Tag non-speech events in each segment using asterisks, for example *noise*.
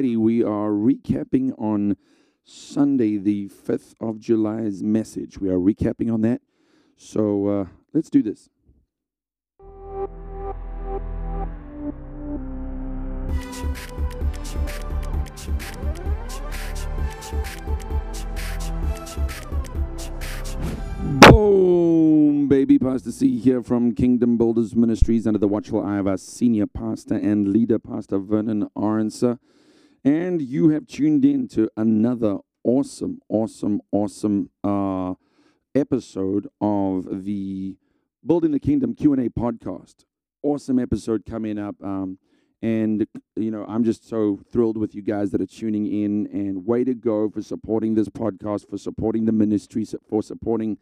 we are recapping on Sunday, the 5th of July's message. We are recapping on that. So uh, let's do this. Boom, baby. Pastor C here from Kingdom Builders Ministries under the watchful eye of our senior pastor and leader, Pastor Vernon Aronsa. And you have tuned in to another awesome, awesome, awesome uh, episode of the Building the Kingdom Q&A podcast. Awesome episode coming up. Um, and, you know, I'm just so thrilled with you guys that are tuning in. And way to go for supporting this podcast, for supporting the ministry, for supporting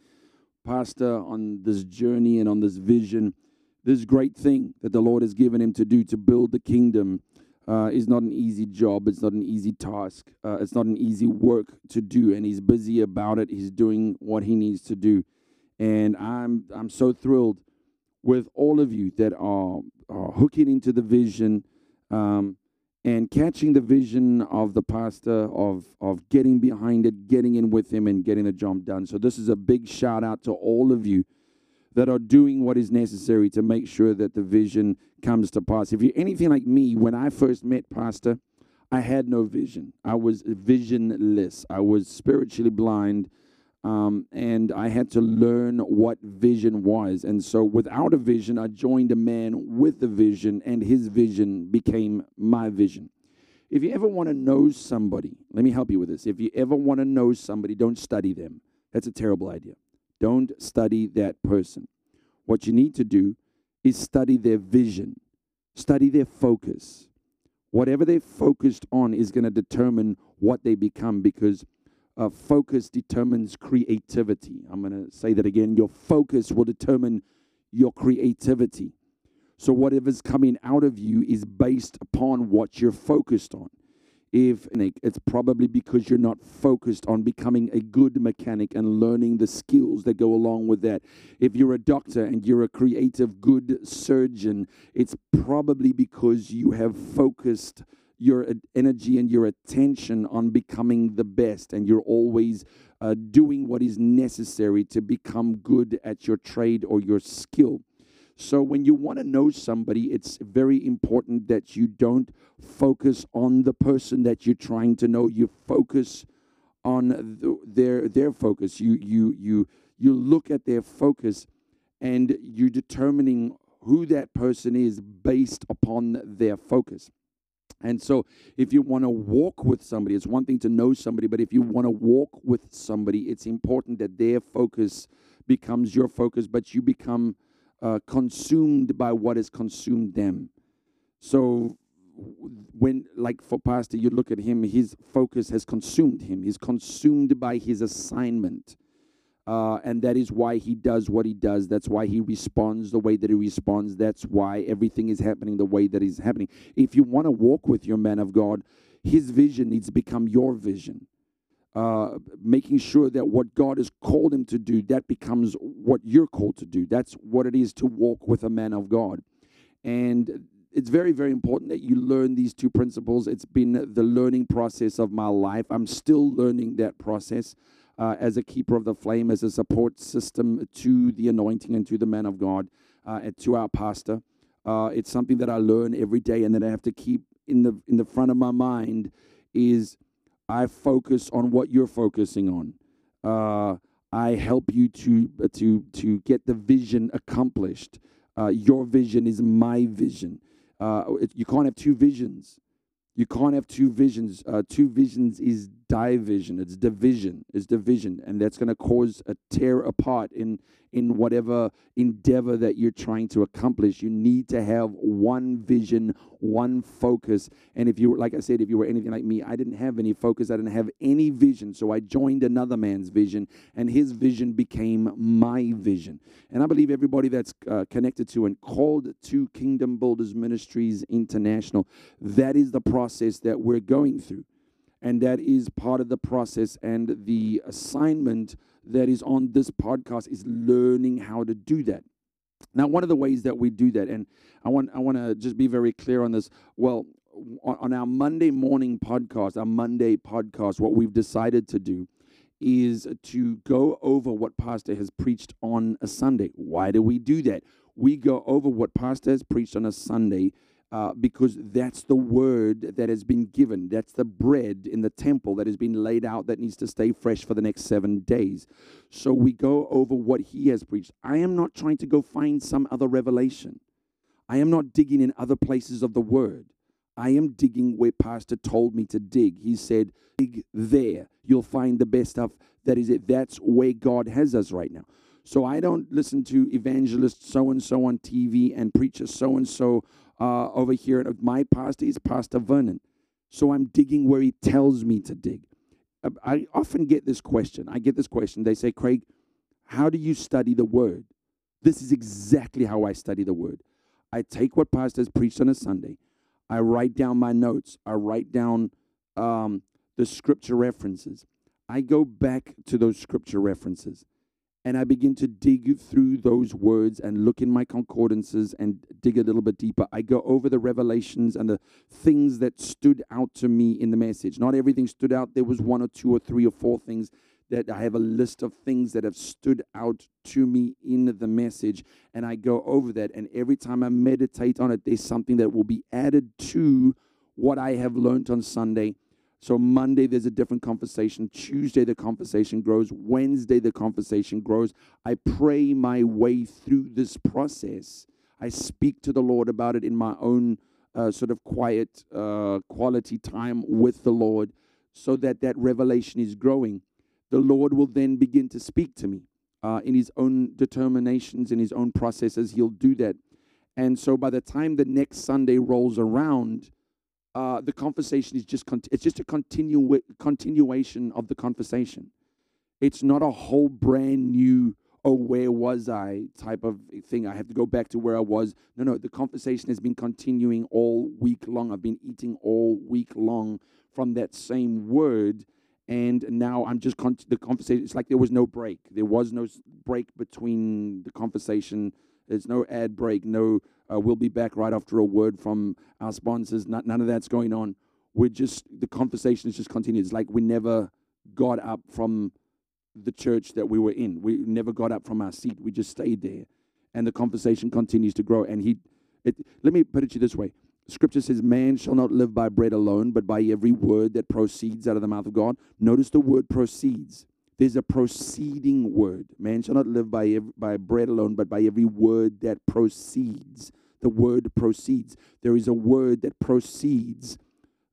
Pastor on this journey and on this vision. This great thing that the Lord has given him to do to build the kingdom uh, is not an easy job. It's not an easy task. Uh, it's not an easy work to do. And he's busy about it. He's doing what he needs to do. And I'm, I'm so thrilled with all of you that are, are hooking into the vision um, and catching the vision of the pastor of of getting behind it, getting in with him, and getting the job done. So this is a big shout out to all of you that are doing what is necessary to make sure that the vision comes to pass. If you're anything like me, when I first met Pastor, I had no vision. I was visionless. I was spiritually blind. Um, and I had to learn what vision was. And so, without a vision, I joined a man with a vision, and his vision became my vision. If you ever want to know somebody, let me help you with this. If you ever want to know somebody, don't study them. That's a terrible idea. Don't study that person. What you need to do is study their vision, study their focus. Whatever they're focused on is going to determine what they become because uh, focus determines creativity. I'm going to say that again. Your focus will determine your creativity. So, whatever's coming out of you is based upon what you're focused on. If it's probably because you're not focused on becoming a good mechanic and learning the skills that go along with that. If you're a doctor and you're a creative, good surgeon, it's probably because you have focused your energy and your attention on becoming the best, and you're always uh, doing what is necessary to become good at your trade or your skill. So, when you want to know somebody, it's very important that you don't focus on the person that you're trying to know. You focus on the, their their focus. You you you you look at their focus, and you're determining who that person is based upon their focus. And so, if you want to walk with somebody, it's one thing to know somebody, but if you want to walk with somebody, it's important that their focus becomes your focus, but you become uh, consumed by what has consumed them. So, when, like for Pastor, you look at him, his focus has consumed him, he's consumed by his assignment. Uh, and that is why he does what he does. That's why he responds the way that he responds. That's why everything is happening the way that is happening. If you want to walk with your man of God, his vision needs to become your vision. Uh, making sure that what God has called him to do, that becomes what you're called to do. That's what it is to walk with a man of God. And it's very, very important that you learn these two principles. It's been the learning process of my life. I'm still learning that process uh, as a keeper of the flame, as a support system to the anointing and to the man of God, uh, and to our pastor. Uh, it's something that I learn every day, and that I have to keep in the in the front of my mind. Is I focus on what you're focusing on. Uh, I help you to to to get the vision accomplished. Uh, your vision is my vision. Uh, you can't have two visions. You can't have two visions. two visions is division, it's division, it's division, and that's going to cause a tear apart in in whatever endeavor that you're trying to accomplish. You need to have one vision, one focus. And if you were, like I said, if you were anything like me, I didn't have any focus, I didn't have any vision. So I joined another man's vision, and his vision became my vision. And I believe everybody that's uh, connected to and called to Kingdom Builders Ministries International, that is the process that we're going through and that is part of the process and the assignment that is on this podcast is learning how to do that now one of the ways that we do that and i want i want to just be very clear on this well on, our Monday morning podcast, our Monday podcast, what we've decided to do is to go over what Pastor has preached on a Sunday. Why do we do that? We go over what Pastor has preached on a Sunday uh, because that's the word that has been given. That's the bread in the temple that has been laid out that needs to stay fresh for the next seven days. So we go over what he has preached. I am not trying to go find some other revelation. I am not digging in other places of the word. I am digging where Pastor told me to dig. He said, dig there. You'll find the best stuff. That is it. That's where God has us right now. So I don't listen to evangelist so and so on TV and preacher so and so over here. My pastor is Pastor Vernon. So I'm digging where he tells me to dig. I often get this question. I get this question. They say, Craig, how do you study the word? This is exactly how I study the word. I take what pastors preached on a Sunday. I write down my notes. I write down um, the scripture references. I go back to those scripture references and I begin to dig through those words and look in my concordances and dig a little bit deeper. I go over the revelations and the things that stood out to me in the message. Not everything stood out, there was one or two or three or four things that I have a list of things that have stood out to me in the message, and I go over that. And every time I meditate on it, there's something that will be added to what I have learned on Sunday. So, Monday, there's a different conversation. Tuesday, the conversation grows. Wednesday, the conversation grows. I pray my way through this process. I speak to the Lord about it in my own uh, sort of quiet, uh, quality time with the Lord so that that revelation is growing the Lord will then begin to speak to me uh, in His own determinations, in His own processes. He'll do that. And so by the time the next Sunday rolls around, uh, the conversation is just con- it's just a continu- continuation of the conversation. It's not a whole brand new oh where was I type of thing. I have to go back to where I was. No, no, the conversation has been continuing all week long. I've been eating all week long from that same word and now I'm just con- the conversation. It's like there was no break. There was no break between the conversation. There's no ad break. No, uh, we'll be back right after a word from our sponsors. None of that's going on. We're just the conversation is just continued. It's like we never got up from the church that we were in. We never got up from our seat. We just stayed there, and the conversation continues to grow. And he, it, let me put it to you this way: Scripture says, Man shall not live by bread alone, but by every word that proceeds out of the mouth of God. Notice the word proceeds. There's a proceeding word. Man shall not live by, by bread alone, but by every word that proceeds. The word proceeds. There is a word that proceeds,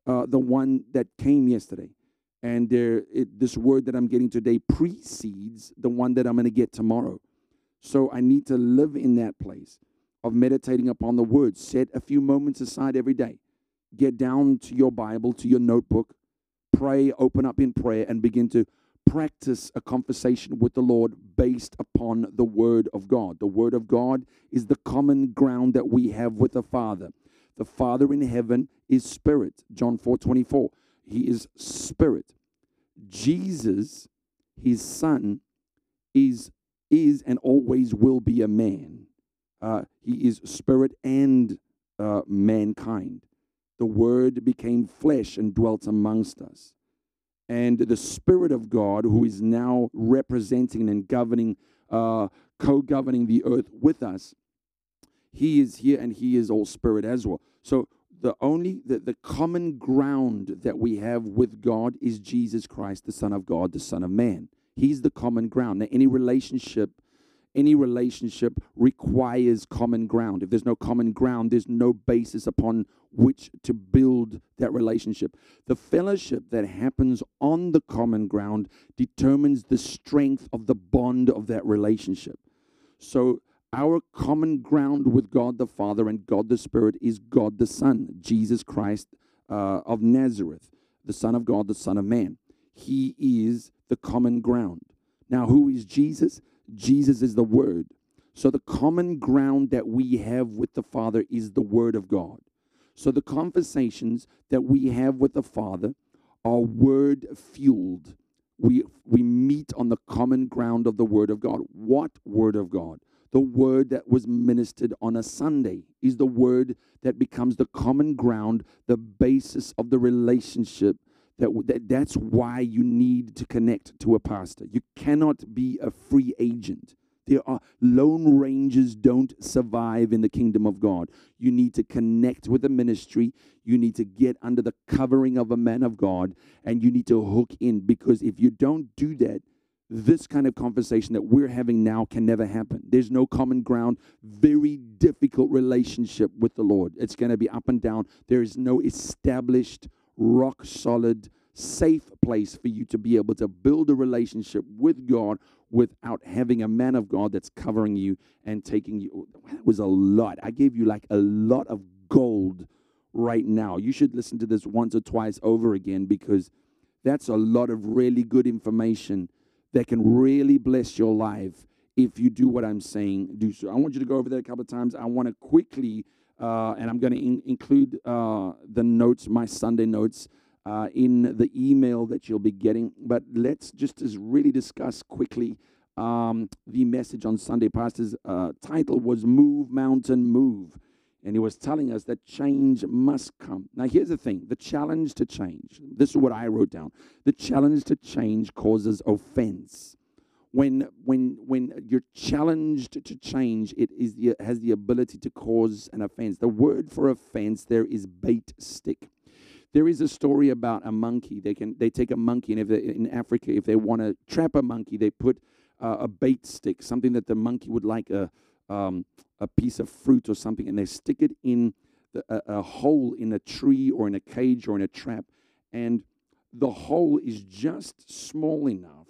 uh, the one that came yesterday. And there, it, this word that I'm getting today precedes the one that I'm going to get tomorrow. So I need to live in that place of meditating upon the word. Set a few moments aside every day. Get down to your Bible, to your notebook, pray, open up in prayer, and begin to practice a conversation with the Lord based upon the Word of God. The Word of God is the common ground that we have with the Father. The Father in heaven is Spirit. John 4 24. He is Spirit. Jesus, his Son, is, is and always will be a man. Uh, he is spirit and uh, mankind. The Word became flesh and dwelt amongst us. And the Spirit of God, who is now representing and governing, uh, co governing the earth with us, He is here and He is all Spirit as well. So the only the, the common ground that we have with God is Jesus Christ, the Son of God, the Son of Man. He's the common ground. Now, any relationship any relationship requires common ground. If there's no common ground, there's no basis upon which to build that relationship. The fellowship that happens on the common ground determines the strength of the bond of that relationship. So, our common ground with God the Father and God the Spirit is God the Son, Jesus Christ uh, of Nazareth, the Son of God, the Son of Man. He is the common ground. Now, who is Jesus? Jesus is the Word. So the common ground that we have with the Father is the Word of God. So the conversations that we have with the Father are word fueled. We, we meet on the common ground of the Word of God. What Word of God? the word that was ministered on a Sunday is the word that becomes the common ground, the basis of the relationship. That, that that's why you need to connect to a pastor. You cannot be a free agent. There are lone rangers don't survive in the kingdom of God. You need to connect with the ministry. You need to get under the covering of a man of God and you need to hook in because if you don't do that, this kind of conversation that we're having now can never happen. There's no common ground, very difficult relationship with the Lord. It's going to be up and down. There is no established, rock solid, safe place for you to be able to build a relationship with God without having a man of God that's covering you and taking you. That was a lot. I gave you like a lot of gold right now. You should listen to this once or twice over again because that's a lot of really good information that can really bless your life if you do what I'm saying. Do so. I want you to go over that a couple of times. I want to quickly, and I'm going to in- include uh, the notes, my Sunday notes, uh, in the email that you'll be getting. But let's just really discuss quickly um, the message on Sunday. Pastor's uh, title was "Move Mountain Move." and he was telling us that change must come. Now, here's the thing the challenge to change, this is what I wrote down. The challenge to change causes offense. When, when, when you're challenged to change, it is the, has the ability to cause an offense. The word for offense there is bait stick. There is a story about a monkey. They can they take a monkey, and if in Africa, if they want to trap a monkey, they put uh, a bait stick, something that the monkey would like a um, a piece of fruit or something and they stick it in the, a, a hole in a tree or in a cage or in a trap, and the hole is just small enough,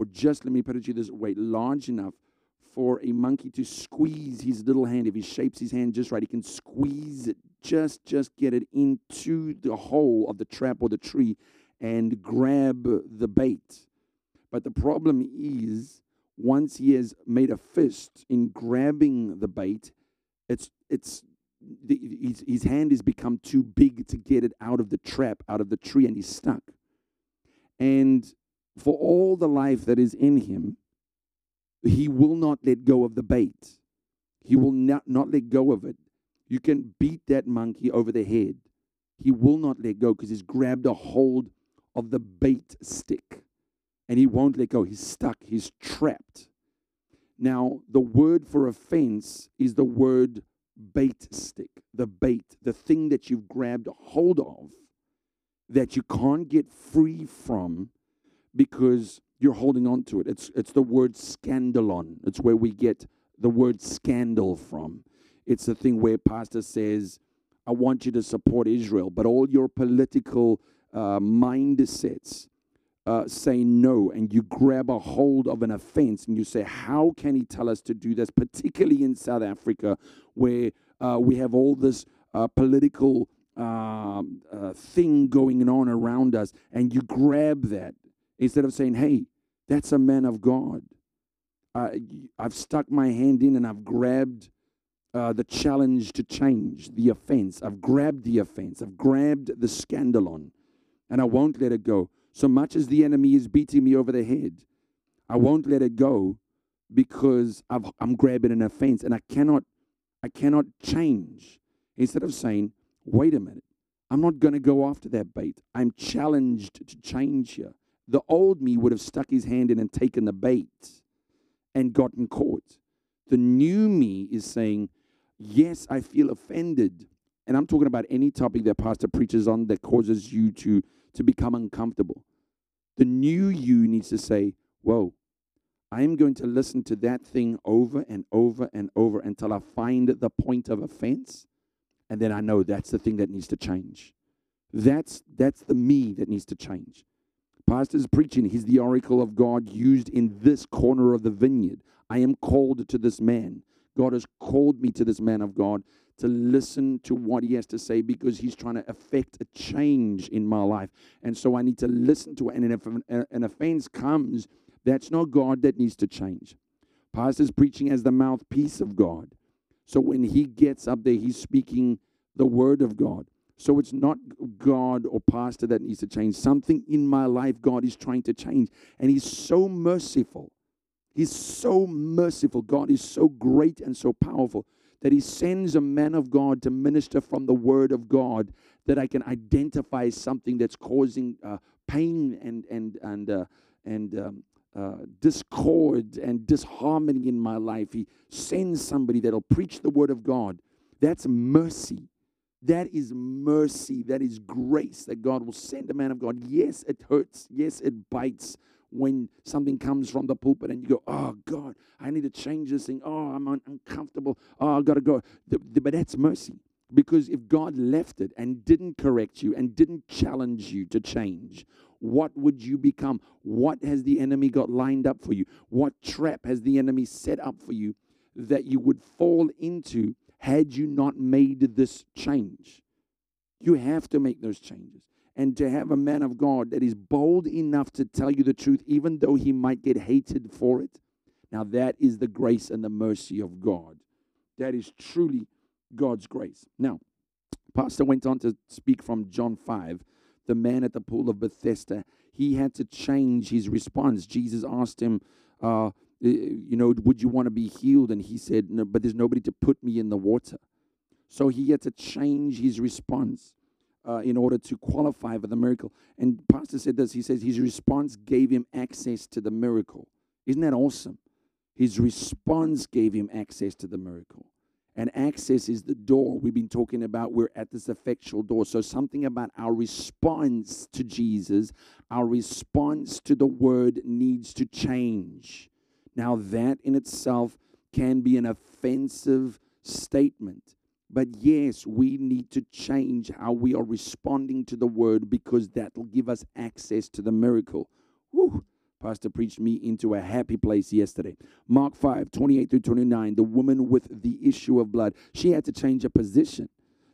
or just let me put it to you this way, large enough for a monkey to squeeze his little hand. If he shapes his hand just right, he can squeeze it, just just get it into the hole of the trap or the tree and grab the bait. But the problem is once he has made a fist in grabbing the bait, it's it's the, his, his hand has become too big to get it out of the trap, out of the tree, and he's stuck. And for all the life that is in him, he will not let go of the bait. He will not, not let go of it. You can beat that monkey over the head. He will not let go because he's grabbed a hold of the bait stick and he won't let go. He's stuck, he's trapped. Now, the word for offense is the word bait stick, the bait, the thing that you've grabbed a hold of that you can't get free from because you're holding on to it. It's, it's the word scandalon. It's where we get the word scandal from. It's the thing where pastor says, I want you to support Israel, but all your political uh, mindsets uh, say no and you grab a hold of an offense and you say, How can he tell us to do this? Particularly in South Africa, where uh, we have all this uh, political um, uh, thing going on around us, and you grab that instead of saying, Hey, that's a man of God. I've stuck my hand in and I've grabbed uh, the challenge to change, the offense. I've grabbed the offense. I've grabbed the scandalon, and I won't let it go. So much as the enemy is beating me over the head, I won't let it go because i am grabbing an offense and I cannot, I cannot change. Instead of saying, wait a minute, I'm not going to go after that bait. I'm challenged to change here. The old me would have stuck his hand in and taken the bait and gotten caught. The new me is saying, yes, I feel offended. And I'm talking about any topic that pastor preaches on that causes you to to become uncomfortable. The new you needs to say, Whoa, I am going to listen to that thing over and over and over until I find the point of offense. And then I know that's the thing that needs to change. That's, that's the me that needs to change. Pastor's preaching, he's the oracle of God used in this corner of the vineyard. I am called to this man. God has called me to this man of God to listen to what he has to say because he's trying to affect a change in my life. And so I need to listen to it. And if an offense comes, that's not God that needs to change. Pastor's preaching as the mouthpiece of God. So when he gets up there, he's speaking the word of God. So it's not God or pastor that needs to change. Something in my life, God is trying to change. And he's so merciful He's so merciful. God is so great and so powerful that He sends a man of God to minister from the Word of God that I can identify something that's causing uh, pain and and and uh, and um, uh, discord and disharmony in my life. He sends somebody that'll preach the Word of God. That's mercy. That is mercy. That is grace that God will send a man of God. Yes, it hurts. Yes, it bites when something comes from the pulpit and you go, Oh, God, I need to change this thing. Oh, I'm un- uncomfortable. Oh, I got to go. But that's mercy. Because if God left it and didn't correct you and didn't challenge you to change, what would you become? What has the enemy got lined up for you? What trap has the enemy set up for you that you would fall into had you not made this change. You have to make those changes. And to have a man of God that is bold enough to tell you the truth, even though he might get hated for it. Now, that is the grace and the mercy of God. That is truly God's grace. Now, Pastor went on to speak from John 5, the man at the pool of Bethesda. He had to change his response. Jesus asked him, uh, you know, would you want to be healed? And he said, no, but there's nobody to put me in the water. So he had to change his response uh, in order to qualify for the miracle. And Pastor said this he says his response gave him access to the miracle. Isn't that awesome? His response gave him access to the miracle. And access is the door. We've been talking about we're at this effectual door. So, something about our response to Jesus, our response to the word needs to change. Now, that in itself can be an offensive statement. But yes, we need to change how we are responding to the word because that will give us access to the miracle. Whew. Pastor preached me into a happy place yesterday. Mark 5, 28 through 29, the woman with the issue of blood, she had to change her position.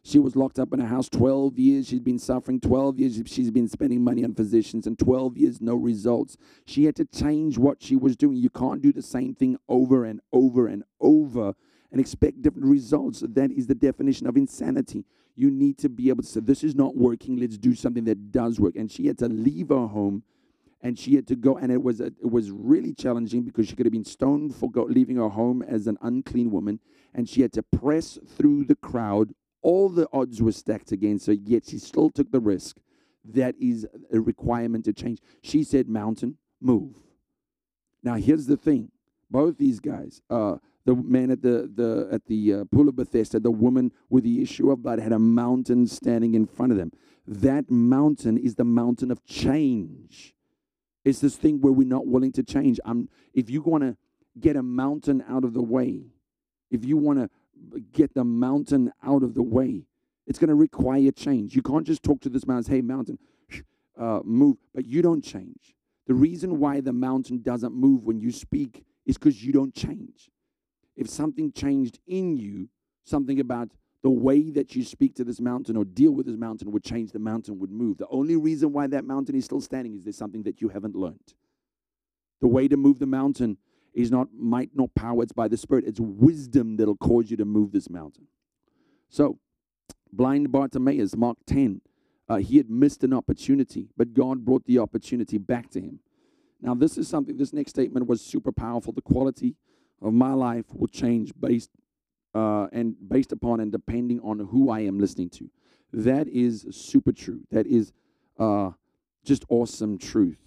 She was locked up in a house 12 years. She's been suffering 12 years. She's been spending money on physicians and 12 years, no results. She had to change what she was doing. You can't do the same thing over and over and over and expect different results. That is the definition of insanity. You need to be able to say, This is not working. Let's do something that does work. And she had to leave her home and she had to go and it was a, it was really challenging because she could have been stoned for go, leaving her home as an unclean woman and she had to press through the crowd all the odds were stacked against her, yet she still took the risk. That is a requirement to change. She said, Mountain, move. Now, here's the thing both these guys, uh, the man at the, the, at the uh, pool of Bethesda, the woman with the issue of blood, had a mountain standing in front of them. That mountain is the mountain of change. It's this thing where we're not willing to change. I'm, if you want to get a mountain out of the way, if you want to get the mountain out of the way. It's going to require change. You can't just talk to this mountain, hey, mountain, uh, move, but you don't change. The reason why the mountain doesn't move when you speak is because you don't change. If something changed in you, something about the way that you speak to this mountain or deal with this mountain would change, the mountain would move. The only reason why that mountain is still standing is there's something that you haven't learned. The way to move the mountain is not might nor power, it's by the Spirit. It's wisdom that'll cause you to move this mountain. So, blind Bartimaeus, Mark 10, uh, he had missed an opportunity, but God brought the opportunity back to him. Now, this is something, this next statement was super powerful. The quality of my life will change based uh, and based upon and depending on who I am listening to. That is super true. That is uh, just awesome truth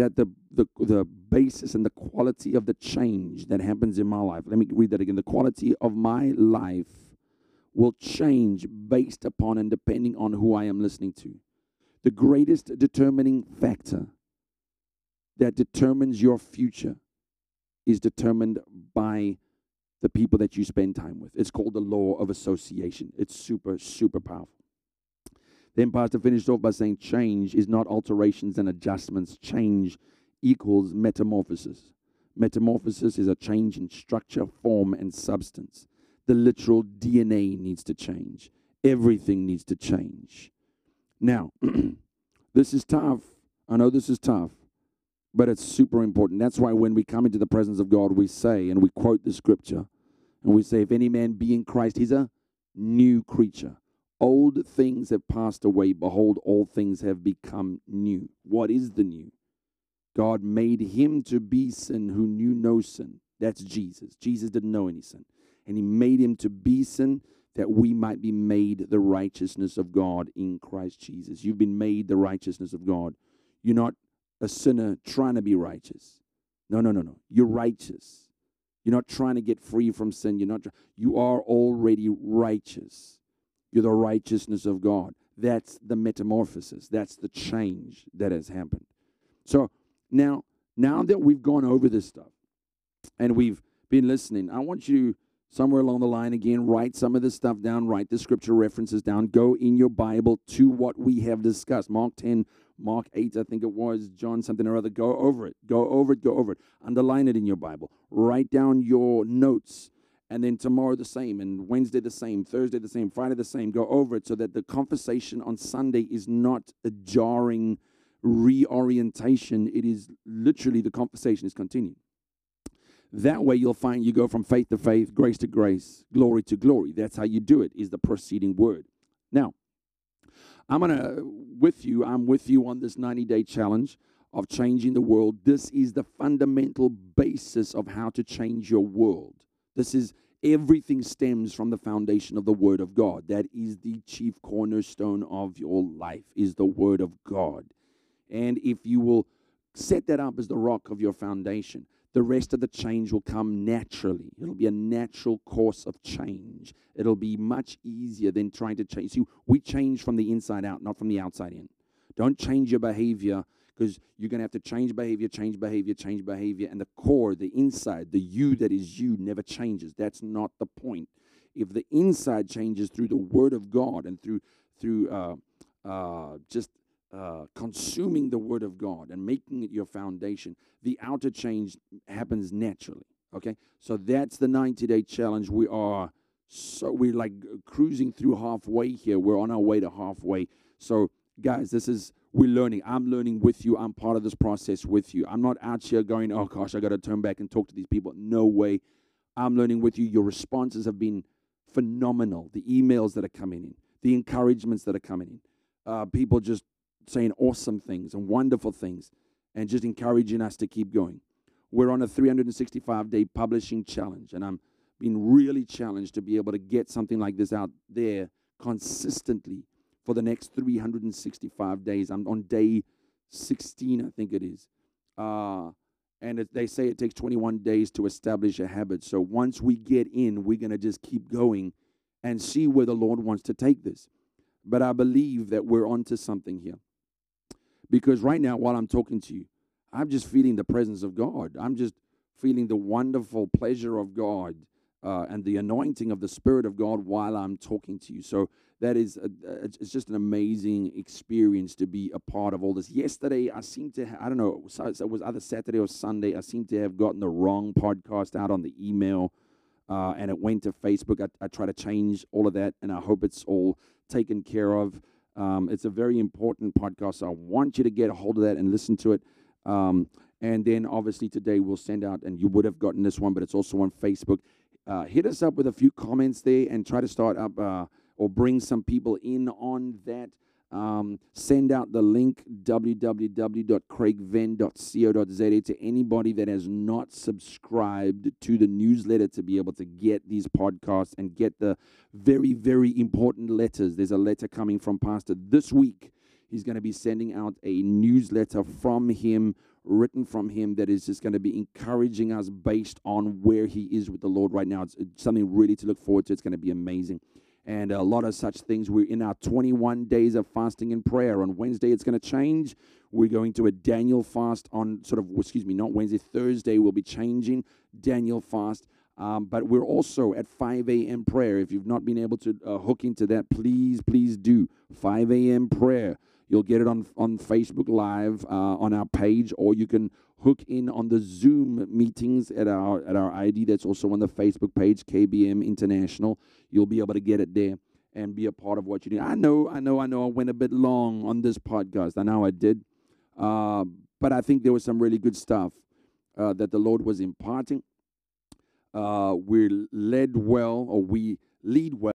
that the, the, the basis and the quality of the change that happens in my life, let me read that again. The quality of my life will change based upon and depending on who I am listening to. The greatest determining factor that determines your future is determined by the people that you spend time with. It's called the law of association. It's super, super powerful. Then Pastor finished off by saying change is not alterations and adjustments. Change equals metamorphosis. Metamorphosis is a change in structure, form, and substance. The literal DNA needs to change. Everything needs to change. Now, *clears throat* this is tough. I know this is tough, but it's super important. That's why when we come into the presence of God, we say, and we quote the scripture, and we say, If any man be in Christ, he's a new creature. Old things have passed away. Behold, all things have become new. What is the new? God made him to be sin who knew no sin. That's Jesus. Jesus didn't know any sin. And he made him to be sin that we might be made the righteousness of God in Christ Jesus. You've been made the righteousness of God. You're not a sinner trying to be righteous. No, no, no, no. You're righteous. You're not trying to get free from sin. You're not. You are already righteous. You're the righteousness of God. That's the metamorphosis. That's the change that has happened. So now, now that we've gone over this stuff and we've been listening, I want you somewhere along the line again write some of this stuff down write the scripture references down go in your bible to what we have discussed mark 10 mark 8 i think it was john something or other go over it go over it go over it underline it in your bible write down your notes and then tomorrow the same and wednesday the same thursday the same friday the same go over it so that the conversation on sunday is not a jarring reorientation it is literally the conversation is continuing that way you'll find you go from faith to faith, grace to grace, glory to glory. That's how you do it, is the preceding word. Now, I'm going to, with you, I'm with you on this 90 day challenge of changing the world. This is the fundamental basis of how to change your world. This is everything stems from the foundation of the word of God. That is the chief cornerstone of your life is the word of God. And if you will set that up as the rock of your foundation, the rest of the change will come naturally. It'll be a natural course of change. It'll be much easier than trying to change. See, we change from the inside out, not from the outside in. Don't change your behavior because you're going to have to change behavior, change behavior, change behavior. And the core, the inside, the you that is you never changes. That's not the point. If the inside changes through the word of God and through, through uh, uh, just uh, consuming the Word of God and making it your foundation, the outer change happens naturally. Okay, so that's the 90 day challenge. We are so we're like cruising through halfway here. We're on our way to halfway. So, guys, this is we're learning. I'm learning with you. I'm part of this process with you. I'm not out here going, oh gosh, I got to turn back and talk to these people. No way. I'm learning with you. Your responses have been phenomenal. The emails that are coming in, the encouragements that are coming in, uh, people just saying awesome things and wonderful things and just encouraging us to keep going. We're on a 365 day publishing challenge, and I'm being really challenged to be able to get something like this out there consistently for the next 365 days. I'm on day 16, I think it is. Uh, and it, they say it takes 21 days to establish a habit. So once we get in, we're going to just keep going and see where the Lord wants to take this. But I believe that we're onto something here. Because right now, while I'm talking to you, I'm just feeling the presence of God. I'm just feeling the wonderful pleasure of God uh, and the anointing of the Spirit of God while I'm talking to you. So that is, a, it's just an amazing experience to be a part of all this. Yesterday, I seem to, I don't know so it was either Saturday or Sunday, I seem to have gotten the wrong podcast out on the email. Uh, and it went to Facebook. I, I try to change all of that, and I hope it's all taken care of. Um, it's a very important podcast. So I want you to get a hold of that and listen to it. Um, and then obviously today we'll send out, and you would have gotten this one, but it's also on Facebook. Uh, hit us up with a few comments there and try to start up uh, or bring some people in on that. Um, send out the link www.craigvenn.co.za to anybody that has not subscribed to the newsletter to be able to get these podcasts and get the very, very important letters. There's a letter coming from Pastor this week. He's going to be sending out a newsletter from him, written from him, that is just going to be encouraging us based on where he is with the Lord right now. It's, it's something really to look forward to. It's going to be amazing and a lot of such things. We're in our 21 days of fasting and prayer. On Wednesday, it's going to change. We're going to a Daniel fast on sort of, excuse me, not Wednesday, Thursday, we'll be changing Daniel fast. Um, but we're also at 5 a.m. prayer. If you've not been able to uh, hook into that, please, please do. 5 a.m. prayer. You'll get it on, on Facebook Live uh, on our page, or you can hook in on the Zoom meetings at our at our ID. That's also on the Facebook page, KBM International. You'll be able to get it there and be a part of what you do. I know, I know, I know. I went a bit long on this podcast. I know I did, uh, but I think there was some really good stuff uh, that the Lord was imparting. Uh, we're led well, or we lead well.